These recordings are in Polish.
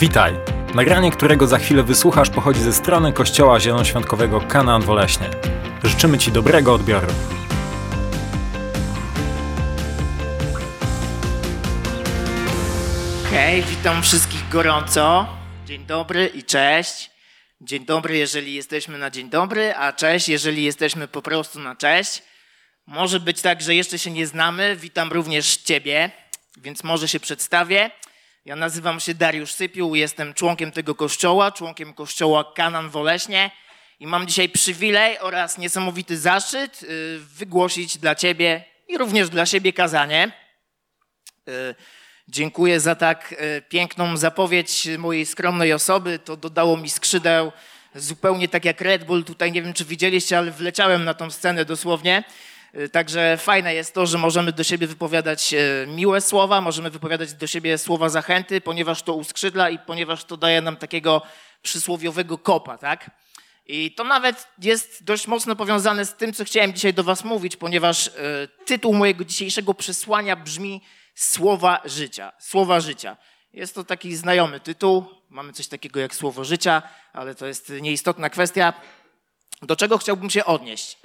Witaj! Nagranie, którego za chwilę wysłuchasz, pochodzi ze strony Kościoła Zielonoświątkowego Kanaan Woleśnie. Życzymy Ci dobrego odbioru. Hej, witam wszystkich gorąco. Dzień dobry i cześć. Dzień dobry, jeżeli jesteśmy na dzień dobry, a cześć, jeżeli jesteśmy po prostu na cześć. Może być tak, że jeszcze się nie znamy. Witam również Ciebie, więc może się przedstawię. Ja nazywam się Dariusz Sypił, jestem członkiem tego kościoła, członkiem kościoła Kanan Woleśnie i mam dzisiaj przywilej oraz niesamowity zaszczyt y, wygłosić dla Ciebie i również dla siebie kazanie. Y, dziękuję za tak y, piękną zapowiedź mojej skromnej osoby. To dodało mi skrzydeł zupełnie tak jak Red Bull. Tutaj nie wiem, czy widzieliście, ale wleciałem na tą scenę dosłownie. Y, także fajne jest to, że możemy do siebie wypowiadać y, miłe słowa, możemy wypowiadać do siebie słowa zachęty, ponieważ to uskrzydla i ponieważ to daje nam takiego przysłowiowego kopa, tak? I to nawet jest dość mocno powiązane z tym, co chciałem dzisiaj do Was mówić, ponieważ y, tytuł mojego dzisiejszego przesłania brzmi Słowa życia. Słowa życia. Jest to taki znajomy tytuł. Mamy coś takiego jak słowo życia, ale to jest nieistotna kwestia. Do czego chciałbym się odnieść?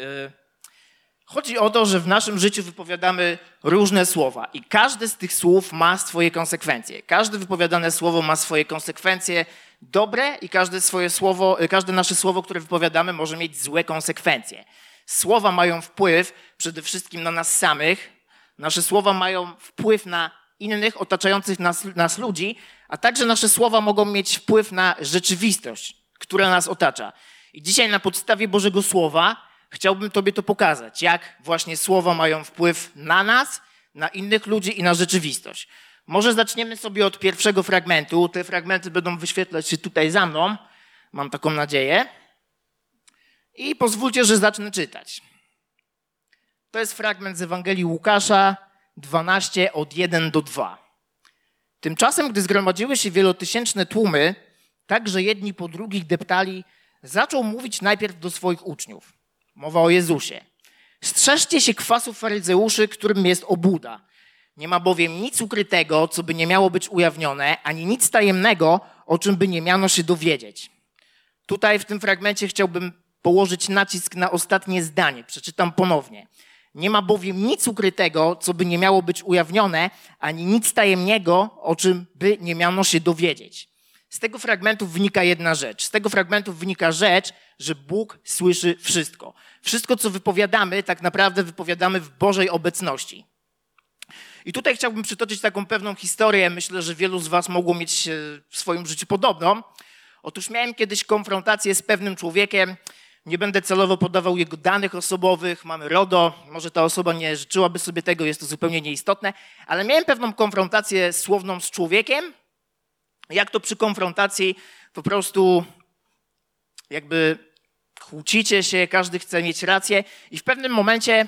Chodzi o to, że w naszym życiu wypowiadamy różne słowa i każde z tych słów ma swoje konsekwencje. Każde wypowiadane słowo ma swoje konsekwencje dobre i każde, swoje słowo, każde nasze słowo, które wypowiadamy, może mieć złe konsekwencje. Słowa mają wpływ przede wszystkim na nas samych. Nasze słowa mają wpływ na innych otaczających nas, nas ludzi, a także nasze słowa mogą mieć wpływ na rzeczywistość, która nas otacza. I dzisiaj na podstawie Bożego Słowa chciałbym Tobie to pokazać, jak właśnie słowa mają wpływ na nas, na innych ludzi i na rzeczywistość. Może zaczniemy sobie od pierwszego fragmentu. Te fragmenty będą wyświetlać się tutaj za mną. Mam taką nadzieję. I pozwólcie, że zacznę czytać. To jest fragment z Ewangelii Łukasza 12 od 1 do 2. Tymczasem, gdy zgromadziły się wielotysięczne tłumy, tak że jedni po drugich deptali, zaczął mówić najpierw do swoich uczniów. Mowa o Jezusie. Strzeżcie się kwasów faryzeuszy, którym jest obuda. Nie ma bowiem nic ukrytego, co by nie miało być ujawnione, ani nic tajemnego, o czym by nie miano się dowiedzieć. Tutaj w tym fragmencie chciałbym położyć nacisk na ostatnie zdanie. Przeczytam ponownie. Nie ma bowiem nic ukrytego, co by nie miało być ujawnione, ani nic tajemnego, o czym by nie miano się dowiedzieć. Z tego fragmentu wynika jedna rzecz. Z tego fragmentu wynika rzecz, że Bóg słyszy wszystko. Wszystko, co wypowiadamy, tak naprawdę wypowiadamy w Bożej obecności. I tutaj chciałbym przytoczyć taką pewną historię. Myślę, że wielu z Was mogło mieć w swoim życiu podobną. Otóż miałem kiedyś konfrontację z pewnym człowiekiem. Nie będę celowo podawał jego danych osobowych, mamy RODO, może ta osoba nie życzyłaby sobie tego, jest to zupełnie nieistotne, ale miałem pewną konfrontację słowną z człowiekiem, jak to przy konfrontacji po prostu jakby kłócicie się, każdy chce mieć rację i w pewnym momencie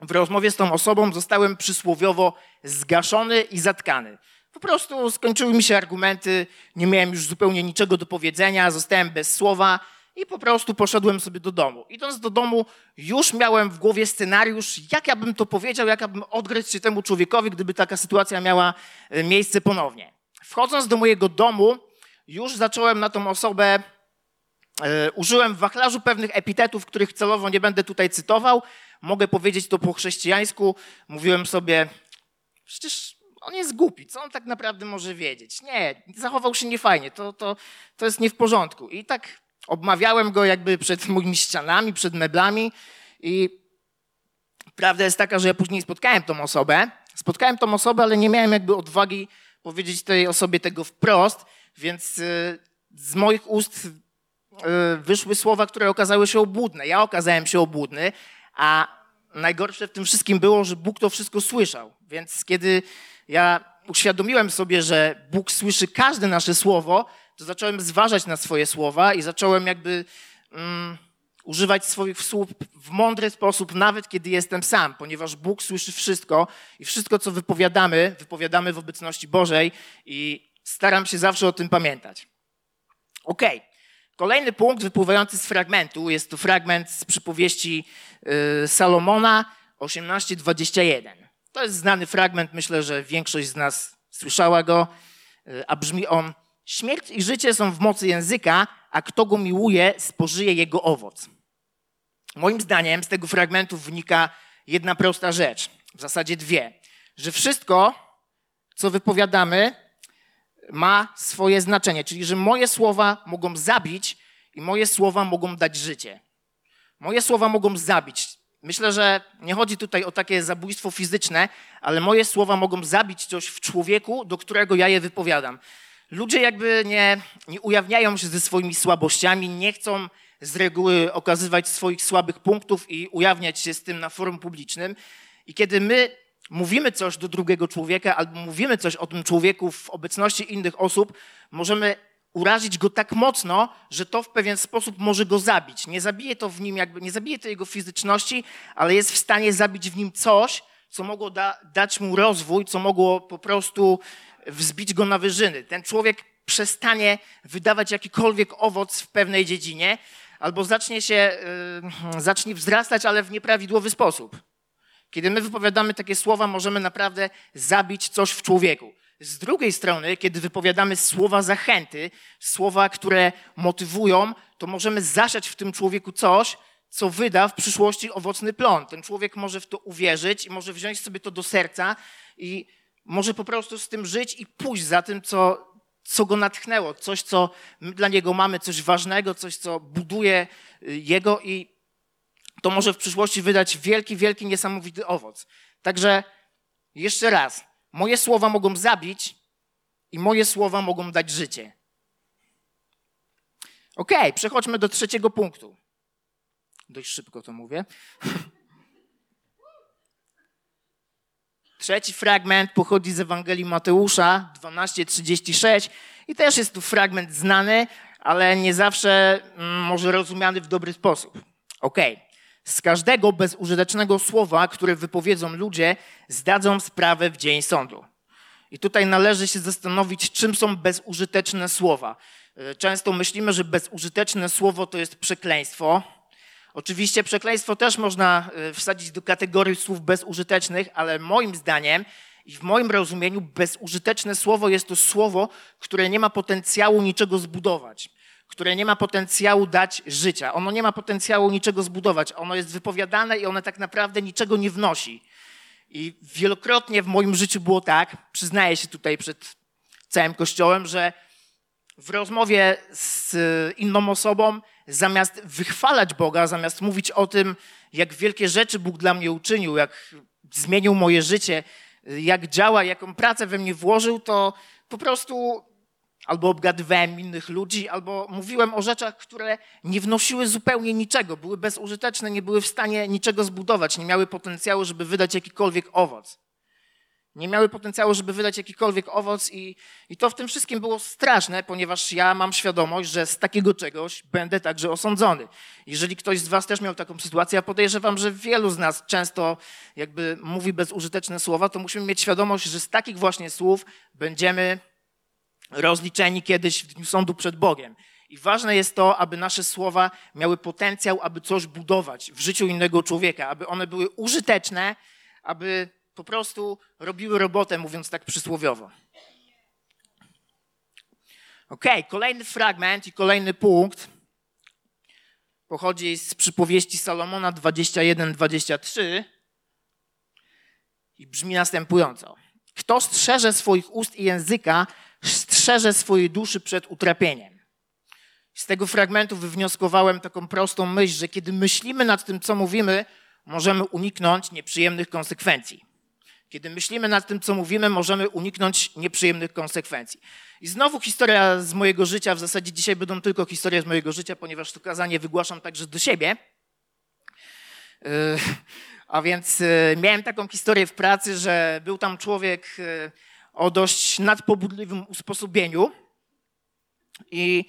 w rozmowie z tą osobą zostałem przysłowiowo zgaszony i zatkany. Po prostu skończyły mi się argumenty, nie miałem już zupełnie niczego do powiedzenia, zostałem bez słowa i po prostu poszedłem sobie do domu. Idąc do domu, już miałem w głowie scenariusz, jak ja bym to powiedział, jak ja bym odgryźć się temu człowiekowi, gdyby taka sytuacja miała e, miejsce ponownie. Wchodząc do mojego domu, już zacząłem na tą osobę, e, użyłem w wachlarzu pewnych epitetów, których celowo nie będę tutaj cytował. Mogę powiedzieć to po chrześcijańsku. Mówiłem sobie, przecież on jest głupi, co on tak naprawdę może wiedzieć? Nie, zachował się niefajnie, to, to, to jest nie w porządku. I tak obmawiałem go jakby przed moimi ścianami, przed meblami i prawda jest taka, że ja później spotkałem tą osobę, spotkałem tą osobę, ale nie miałem jakby odwagi powiedzieć tej osobie tego wprost, więc y, z moich ust y, wyszły słowa, które okazały się obłudne. Ja okazałem się obłudny, a najgorsze w tym wszystkim było, że Bóg to wszystko słyszał. Więc kiedy ja uświadomiłem sobie, że Bóg słyszy każde nasze słowo, to zacząłem zważać na swoje słowa i zacząłem jakby um, używać swoich słów w mądry sposób, nawet kiedy jestem sam, ponieważ Bóg słyszy wszystko i wszystko, co wypowiadamy, wypowiadamy w obecności Bożej i staram się zawsze o tym pamiętać. Ok. Kolejny punkt wypływający z fragmentu jest to fragment z przypowieści y, Salomona 18:21. To jest znany fragment, myślę, że większość z nas słyszała go, y, a brzmi on: Śmierć i życie są w mocy języka, a kto go miłuje, spożyje jego owoc. Moim zdaniem z tego fragmentu wynika jedna prosta rzecz, w zasadzie dwie, że wszystko, co wypowiadamy, ma swoje znaczenie, czyli że moje słowa mogą zabić i moje słowa mogą dać życie. Moje słowa mogą zabić. Myślę, że nie chodzi tutaj o takie zabójstwo fizyczne, ale moje słowa mogą zabić coś w człowieku, do którego ja je wypowiadam. Ludzie jakby nie, nie ujawniają się ze swoimi słabościami, nie chcą z reguły okazywać swoich słabych punktów i ujawniać się z tym na forum publicznym. I kiedy my mówimy coś do drugiego człowieka albo mówimy coś o tym człowieku w obecności innych osób, możemy urazić go tak mocno, że to w pewien sposób może go zabić. Nie zabije to w nim, jakby nie zabije to jego fizyczności, ale jest w stanie zabić w nim coś, co mogło da, dać mu rozwój, co mogło po prostu wzbić go na wyżyny. Ten człowiek przestanie wydawać jakikolwiek owoc w pewnej dziedzinie, albo zacznie się, yy, zacznie wzrastać, ale w nieprawidłowy sposób. Kiedy my wypowiadamy takie słowa, możemy naprawdę zabić coś w człowieku. Z drugiej strony, kiedy wypowiadamy słowa zachęty, słowa, które motywują, to możemy zasiać w tym człowieku coś, co wyda w przyszłości owocny plon. Ten człowiek może w to uwierzyć i może wziąć sobie to do serca i może po prostu z tym żyć i pójść za tym, co, co go natchnęło, coś, co dla niego mamy, coś ważnego, coś, co buduje y, jego i to może w przyszłości wydać wielki, wielki, niesamowity owoc. Także jeszcze raz, moje słowa mogą zabić i moje słowa mogą dać życie. Ok, przechodźmy do trzeciego punktu. Dość szybko to mówię. Trzeci fragment pochodzi z Ewangelii Mateusza 12:36 i też jest tu fragment znany, ale nie zawsze mm, może rozumiany w dobry sposób. Ok. Z każdego bezużytecznego słowa, które wypowiedzą ludzie, zdadzą sprawę w dzień sądu. I tutaj należy się zastanowić, czym są bezużyteczne słowa. E, często myślimy, że bezużyteczne słowo to jest przekleństwo, Oczywiście przekleństwo też można e, wsadzić do kategorii słów bezużytecznych, ale moim zdaniem i w moim rozumieniu bezużyteczne słowo jest to słowo, które nie ma potencjału niczego zbudować, które nie ma potencjału dać życia. Ono nie ma potencjału niczego zbudować. Ono jest wypowiadane i ono tak naprawdę niczego nie wnosi. I wielokrotnie w moim życiu było tak, przyznaję się tutaj przed całym kościołem, że w rozmowie z inną osobą zamiast wychwalać Boga, zamiast mówić o tym, jak wielkie rzeczy Bóg dla mnie uczynił, jak zmienił moje życie, jak działa, jaką pracę we mnie włożył, to po prostu albo obgadywałem innych ludzi, albo mówiłem o rzeczach, które nie wnosiły zupełnie niczego, były bezużyteczne, nie były w stanie niczego zbudować, nie miały potencjału, żeby wydać jakikolwiek owoc nie miały potencjału, żeby wydać jakikolwiek owoc, i, i to w tym wszystkim było straszne, ponieważ ja mam świadomość, że z takiego czegoś będę także osądzony. Jeżeli ktoś z Was też miał taką sytuację, ja podejrzewam, że wielu z nas często jakby mówi bezużyteczne słowa, to musimy mieć świadomość, że z takich właśnie słów będziemy rozliczeni kiedyś w dniu sądu przed Bogiem. I ważne jest to, aby nasze słowa miały potencjał, aby coś budować w życiu innego człowieka, aby one były użyteczne, aby po prostu robiły robotę, mówiąc tak przysłowiowo. Ok, kolejny fragment i kolejny punkt pochodzi z przypowieści Salomona 21-23 i brzmi następująco. Kto strzeże swoich ust i języka, strzeże swojej duszy przed utrapieniem. Z tego fragmentu wywnioskowałem taką prostą myśl, że kiedy myślimy nad tym, co mówimy, możemy uniknąć nieprzyjemnych konsekwencji. Kiedy myślimy nad tym, co mówimy, możemy uniknąć nieprzyjemnych konsekwencji. I znowu historia z mojego życia, w zasadzie dzisiaj będą tylko historie z mojego życia, ponieważ to kazanie wygłaszam także do siebie. Yy, a więc yy, miałem taką historię w pracy, że był tam człowiek yy, o dość nadpobudliwym usposobieniu i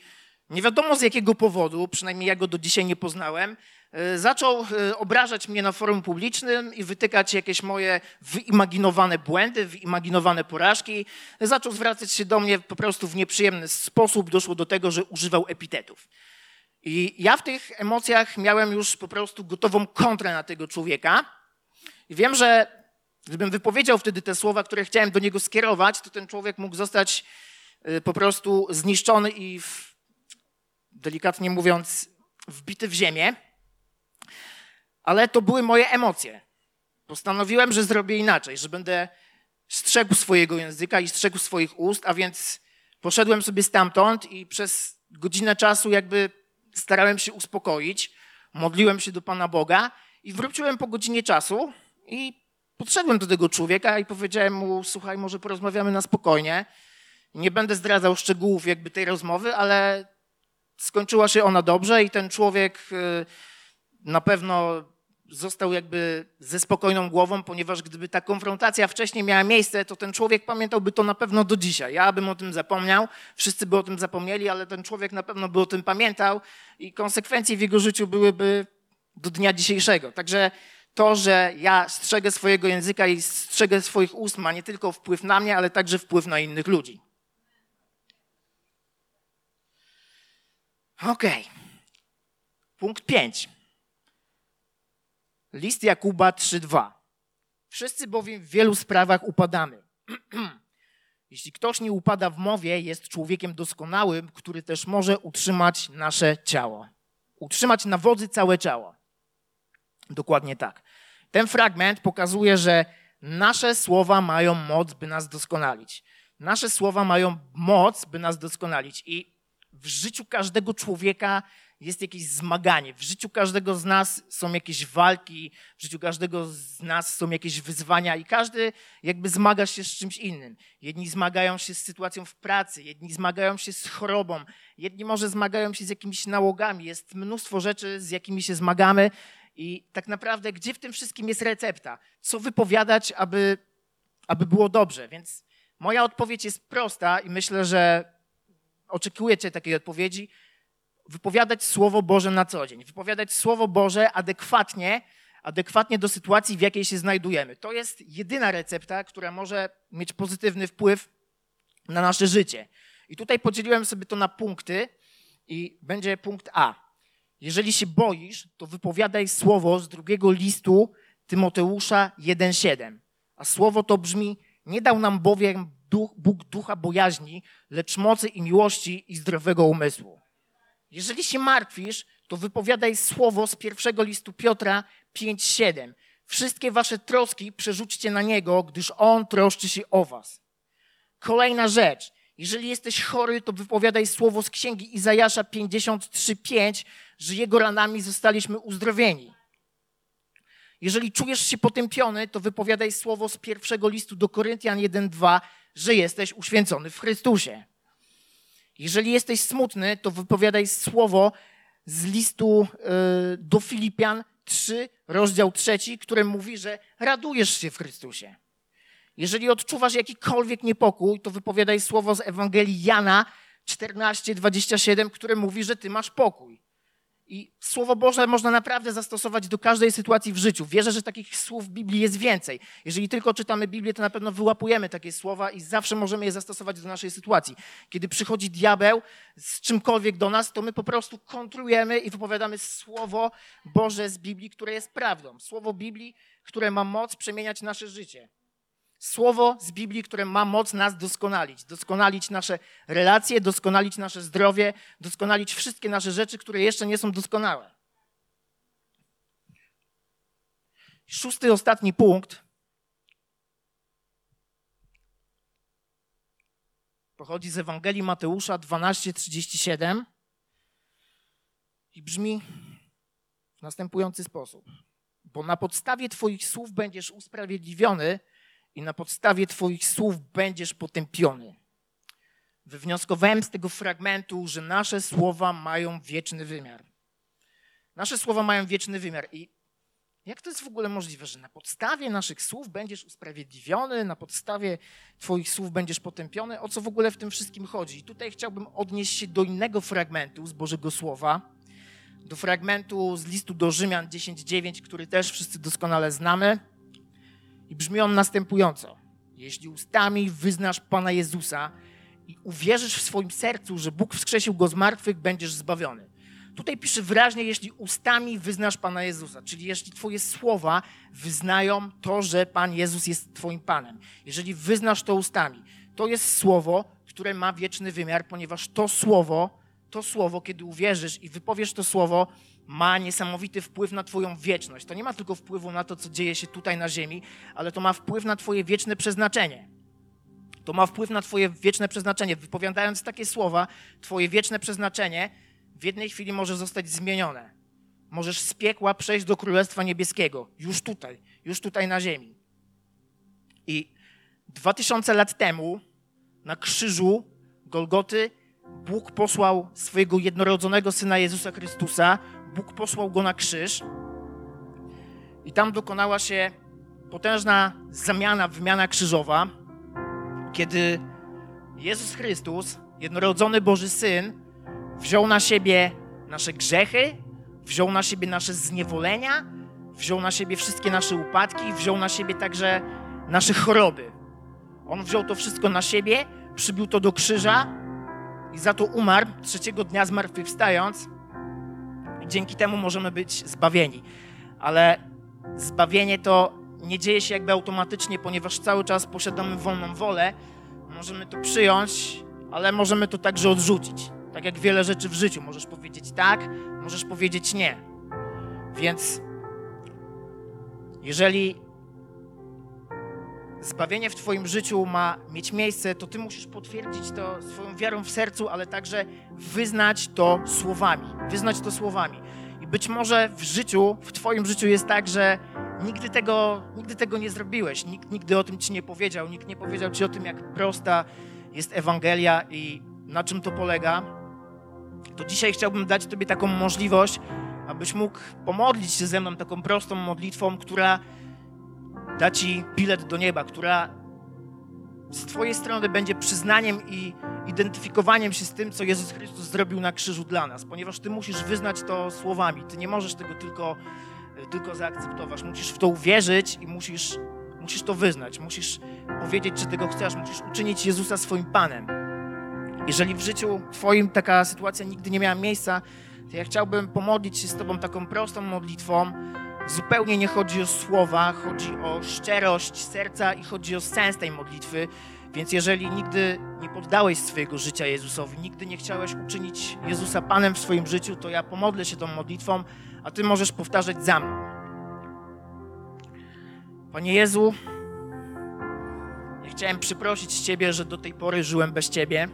nie wiadomo z jakiego powodu, przynajmniej ja go do dzisiaj nie poznałem, E, zaczął e, obrażać mnie na forum publicznym i wytykać jakieś moje wyimaginowane błędy, wyimaginowane porażki. Zaczął zwracać się do mnie po prostu w nieprzyjemny sposób. Doszło do tego, że używał epitetów. I ja w tych emocjach miałem już po prostu gotową kontrę na tego człowieka. I wiem, że gdybym wypowiedział wtedy te słowa, które chciałem do niego skierować, to ten człowiek mógł zostać y, po prostu zniszczony i w, delikatnie mówiąc wbity w ziemię. Ale to były moje emocje. Postanowiłem, że zrobię inaczej, że będę strzegł swojego języka i strzegł swoich ust, a więc poszedłem sobie stamtąd i przez godzinę czasu jakby starałem się uspokoić, modliłem się do Pana Boga i wróciłem po godzinie czasu i podszedłem do tego człowieka i powiedziałem mu, słuchaj, może porozmawiamy na spokojnie. Nie będę zdradzał szczegółów jakby tej rozmowy, ale skończyła się ona dobrze i ten człowiek y, na pewno został jakby ze spokojną głową, ponieważ gdyby ta konfrontacja wcześniej miała miejsce, to ten człowiek pamiętałby to na pewno do dzisiaj. Ja bym o tym zapomniał, wszyscy by o tym zapomnieli, ale ten człowiek na pewno by o tym pamiętał i konsekwencje w jego życiu byłyby do dnia dzisiejszego. Także to, że ja strzegę swojego języka i strzegę swoich ust ma nie tylko wpływ na mnie, ale także wpływ na innych ludzi. Okej. Okay. Punkt 5. List Jakuba 3:2. Wszyscy bowiem w wielu sprawach upadamy. Jeśli ktoś nie upada w mowie, jest człowiekiem doskonałym, który też może utrzymać nasze ciało. Utrzymać na wodzy całe ciało. Dokładnie tak. Ten fragment pokazuje, że nasze słowa mają moc, by nas doskonalić. Nasze słowa mają moc, by nas doskonalić. I w życiu każdego człowieka jest jakieś zmaganie. W życiu każdego z nas są jakieś walki, w życiu każdego z nas są jakieś wyzwania i każdy jakby zmaga się z czymś innym. Jedni zmagają się z sytuacją w pracy, jedni zmagają się z chorobą, jedni może zmagają się z jakimiś nałogami. Jest mnóstwo rzeczy, z jakimi się zmagamy i tak naprawdę gdzie w tym wszystkim jest recepta? Co wypowiadać, aby, aby było dobrze? Więc moja odpowiedź jest prosta i myślę, że oczekujecie takiej odpowiedzi wypowiadać Słowo Boże na co dzień, wypowiadać Słowo Boże adekwatnie, adekwatnie do sytuacji, w jakiej się znajdujemy. To jest jedyna recepta, która może mieć pozytywny wpływ na nasze życie. I tutaj podzieliłem sobie to na punkty i będzie punkt A. Jeżeli się boisz, to wypowiadaj słowo z drugiego listu Tymoteusza 1:7. A słowo to brzmi: Nie dał nam bowiem Bóg ducha bojaźni, lecz mocy i miłości i zdrowego umysłu. Jeżeli się martwisz, to wypowiadaj słowo z pierwszego listu Piotra 5:7. Wszystkie wasze troski przerzućcie na niego, gdyż on troszczy się o was. Kolejna rzecz. Jeżeli jesteś chory, to wypowiadaj słowo z księgi Izajasza 53:5, że jego ranami zostaliśmy uzdrowieni. Jeżeli czujesz się potępiony, to wypowiadaj słowo z pierwszego listu do Koryntian 1:2, że jesteś uświęcony w Chrystusie. Jeżeli jesteś smutny, to wypowiadaj słowo z listu y, do Filipian 3, rozdział 3, które mówi, że radujesz się w Chrystusie. Jeżeli odczuwasz jakikolwiek niepokój, to wypowiadaj słowo z Ewangelii Jana 14, 27, które mówi, że ty masz pokój. I Słowo Boże można naprawdę zastosować do każdej sytuacji w życiu. Wierzę, że takich słów w Biblii jest więcej. Jeżeli tylko czytamy Biblię, to na pewno wyłapujemy takie słowa i zawsze możemy je zastosować do naszej sytuacji. Kiedy przychodzi diabeł z czymkolwiek do nas, to my po prostu kontrujemy i wypowiadamy Słowo Boże z Biblii, które jest prawdą. Słowo Biblii, które ma moc przemieniać nasze życie. Słowo z Biblii, które ma moc nas doskonalić. Doskonalić nasze relacje, doskonalić nasze zdrowie, doskonalić wszystkie nasze rzeczy, które jeszcze nie są doskonałe. Szósty, ostatni punkt. Pochodzi z Ewangelii Mateusza 12:37 i brzmi w następujący sposób: Bo na podstawie Twoich słów będziesz usprawiedliwiony, i na podstawie Twoich słów będziesz potępiony. Wywnioskowałem z tego fragmentu, że nasze słowa mają wieczny wymiar. Nasze słowa mają wieczny wymiar. I jak to jest w ogóle możliwe, że na podstawie naszych słów będziesz usprawiedliwiony, na podstawie Twoich słów będziesz potępiony? O co w ogóle w tym wszystkim chodzi? I tutaj chciałbym odnieść się do innego fragmentu z Bożego Słowa, do fragmentu z listu do Rzymian 10:9, który też wszyscy doskonale znamy. I brzmi on następująco. Jeśli ustami wyznasz Pana Jezusa i uwierzysz w swoim sercu, że Bóg wskrzesił go z martwych, będziesz zbawiony. Tutaj pisze wyraźnie, jeśli ustami wyznasz Pana Jezusa, czyli jeśli Twoje słowa wyznają to, że Pan Jezus jest Twoim Panem. Jeżeli wyznasz to ustami, to jest słowo, które ma wieczny wymiar, ponieważ to słowo, to słowo, kiedy uwierzysz i wypowiesz to słowo, ma niesamowity wpływ na Twoją wieczność. To nie ma tylko wpływu na to, co dzieje się tutaj na Ziemi, ale to ma wpływ na Twoje wieczne przeznaczenie. To ma wpływ na Twoje wieczne przeznaczenie. Wypowiadając takie słowa, Twoje wieczne przeznaczenie w jednej chwili może zostać zmienione. Możesz z piekła przejść do Królestwa Niebieskiego, już tutaj, już tutaj na Ziemi. I dwa tysiące lat temu na krzyżu Golgoty Bóg posłał swojego jednorodzonego Syna Jezusa Chrystusa, Bóg posłał go na krzyż i tam dokonała się potężna zamiana, wymiana krzyżowa, kiedy Jezus Chrystus, jednorodzony Boży Syn, wziął na siebie nasze grzechy, wziął na siebie nasze zniewolenia, wziął na siebie wszystkie nasze upadki, wziął na siebie także nasze choroby. On wziął to wszystko na siebie, przybił to do krzyża i za to umarł trzeciego dnia zmartwychwstając. I dzięki temu możemy być zbawieni. Ale zbawienie to nie dzieje się jakby automatycznie, ponieważ cały czas posiadamy wolną wolę. Możemy to przyjąć, ale możemy to także odrzucić. Tak jak wiele rzeczy w życiu. Możesz powiedzieć tak, możesz powiedzieć nie. Więc jeżeli zbawienie w Twoim życiu ma mieć miejsce, to Ty musisz potwierdzić to swoją wiarą w sercu, ale także wyznać to słowami. Wyznać to słowami. I być może w życiu, w Twoim życiu jest tak, że nigdy tego, nigdy tego nie zrobiłeś, nikt nigdy o tym Ci nie powiedział, nikt nie powiedział Ci o tym, jak prosta jest Ewangelia i na czym to polega. To dzisiaj chciałbym dać Tobie taką możliwość, abyś mógł pomodlić się ze mną taką prostą modlitwą, która da Ci bilet do nieba, która z Twojej strony będzie przyznaniem i identyfikowaniem się z tym, co Jezus Chrystus zrobił na krzyżu dla nas, ponieważ Ty musisz wyznać to słowami. Ty nie możesz tego tylko, tylko zaakceptować. Musisz w to uwierzyć i musisz, musisz to wyznać. Musisz powiedzieć, czy tego chcesz. Musisz uczynić Jezusa swoim Panem. Jeżeli w życiu Twoim taka sytuacja nigdy nie miała miejsca, to ja chciałbym pomodlić się z Tobą taką prostą modlitwą, Zupełnie nie chodzi o słowa, chodzi o szczerość serca i chodzi o sens tej modlitwy. Więc jeżeli nigdy nie poddałeś swojego życia Jezusowi, nigdy nie chciałeś uczynić Jezusa Panem w swoim życiu, to ja pomodlę się tą modlitwą, a Ty możesz powtarzać za mną. Panie Jezu, ja chciałem przyprosić Ciebie, że do tej pory żyłem bez Ciebie.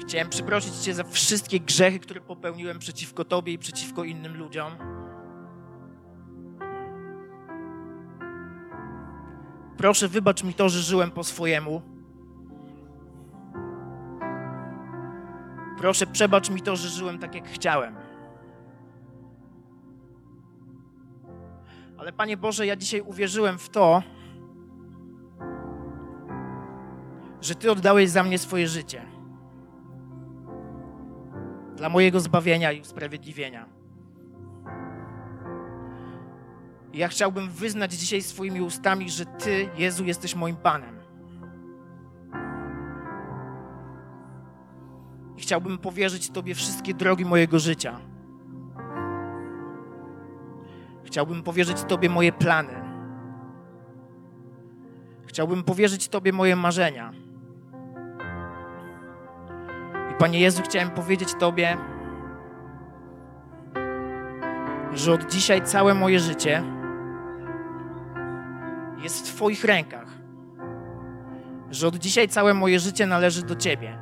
Chciałem przeprosić Cię za wszystkie grzechy, które popełniłem przeciwko Tobie i przeciwko innym ludziom. Proszę, wybacz mi to, że żyłem po swojemu. Proszę, przebacz mi to, że żyłem tak, jak chciałem. Ale Panie Boże, ja dzisiaj uwierzyłem w to, że Ty oddałeś za mnie swoje życie dla mojego zbawienia i usprawiedliwienia. ja chciałbym wyznać dzisiaj swoimi ustami, że Ty, Jezu, jesteś moim Panem. I chciałbym powierzyć Tobie wszystkie drogi mojego życia. Chciałbym powierzyć Tobie moje plany. Chciałbym powierzyć Tobie moje marzenia. Panie Jezu, chciałem powiedzieć Tobie, że od dzisiaj całe moje życie jest w Twoich rękach. Że od dzisiaj całe moje życie należy do Ciebie.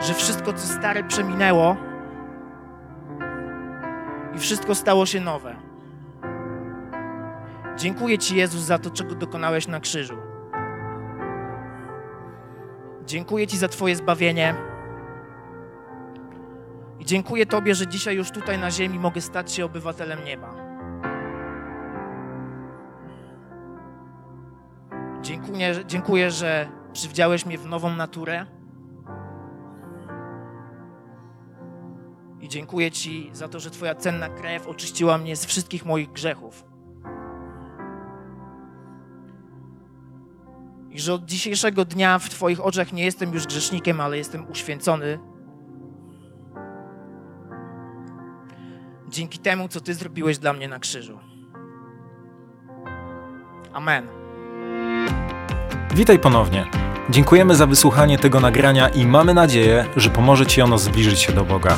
Że wszystko, co stare, przeminęło i wszystko stało się nowe. Dziękuję Ci, Jezus, za to, czego dokonałeś na krzyżu. Dziękuję Ci za Twoje zbawienie. I dziękuję Tobie, że dzisiaj już tutaj na ziemi mogę stać się obywatelem nieba. Dziękuję, dziękuję że przywdziałeś mnie w nową naturę. I dziękuję Ci za to, że Twoja cenna krew oczyściła mnie z wszystkich moich grzechów. Że od dzisiejszego dnia w Twoich oczach nie jestem już grzesznikiem, ale jestem uświęcony. Dzięki temu, co Ty zrobiłeś dla mnie na krzyżu. Amen. Witaj ponownie. Dziękujemy za wysłuchanie tego nagrania i mamy nadzieję, że pomoże Ci ono zbliżyć się do Boga.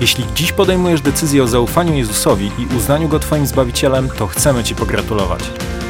Jeśli dziś podejmujesz decyzję o zaufaniu Jezusowi i uznaniu Go Twoim Zbawicielem, to chcemy Ci pogratulować.